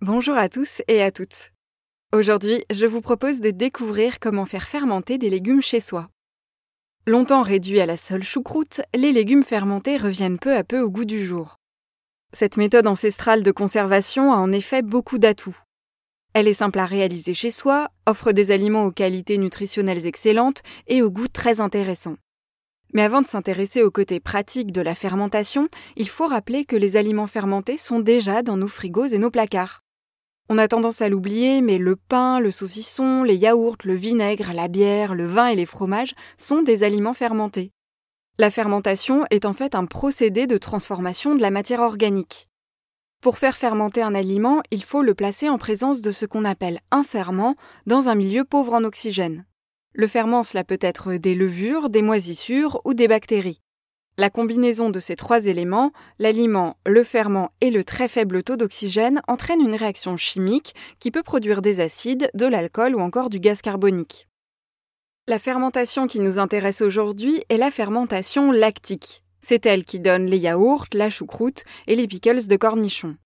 Bonjour à tous et à toutes. Aujourd'hui, je vous propose de découvrir comment faire fermenter des légumes chez soi. Longtemps réduits à la seule choucroute, les légumes fermentés reviennent peu à peu au goût du jour. Cette méthode ancestrale de conservation a en effet beaucoup d'atouts. Elle est simple à réaliser chez soi, offre des aliments aux qualités nutritionnelles excellentes et au goût très intéressant. Mais avant de s'intéresser au côté pratique de la fermentation, il faut rappeler que les aliments fermentés sont déjà dans nos frigos et nos placards. On a tendance à l'oublier, mais le pain, le saucisson, les yaourts, le vinaigre, la bière, le vin et les fromages sont des aliments fermentés. La fermentation est en fait un procédé de transformation de la matière organique. Pour faire fermenter un aliment, il faut le placer en présence de ce qu'on appelle un ferment dans un milieu pauvre en oxygène. Le ferment, cela peut être des levures, des moisissures ou des bactéries. La combinaison de ces trois éléments, l'aliment, le ferment et le très faible taux d'oxygène, entraîne une réaction chimique qui peut produire des acides, de l'alcool ou encore du gaz carbonique. La fermentation qui nous intéresse aujourd'hui est la fermentation lactique. C'est elle qui donne les yaourts, la choucroute et les pickles de cornichons.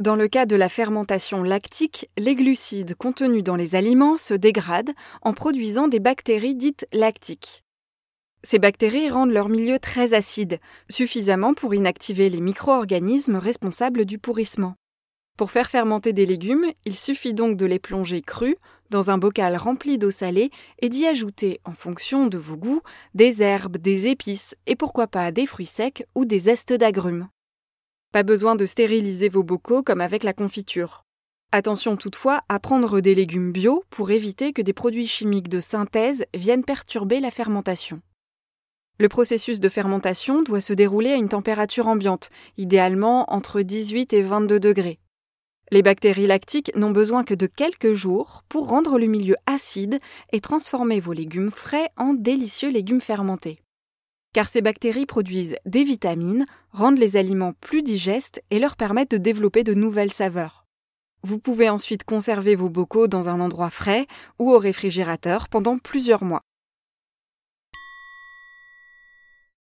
Dans le cas de la fermentation lactique, les glucides contenus dans les aliments se dégradent en produisant des bactéries dites lactiques. Ces bactéries rendent leur milieu très acide, suffisamment pour inactiver les micro-organismes responsables du pourrissement. Pour faire fermenter des légumes, il suffit donc de les plonger crus dans un bocal rempli d'eau salée et d'y ajouter, en fonction de vos goûts, des herbes, des épices et pourquoi pas des fruits secs ou des zestes d'agrumes. Pas besoin de stériliser vos bocaux comme avec la confiture. Attention toutefois à prendre des légumes bio pour éviter que des produits chimiques de synthèse viennent perturber la fermentation. Le processus de fermentation doit se dérouler à une température ambiante, idéalement entre 18 et 22 degrés. Les bactéries lactiques n'ont besoin que de quelques jours pour rendre le milieu acide et transformer vos légumes frais en délicieux légumes fermentés. Car ces bactéries produisent des vitamines, rendent les aliments plus digestes et leur permettent de développer de nouvelles saveurs. Vous pouvez ensuite conserver vos bocaux dans un endroit frais ou au réfrigérateur pendant plusieurs mois.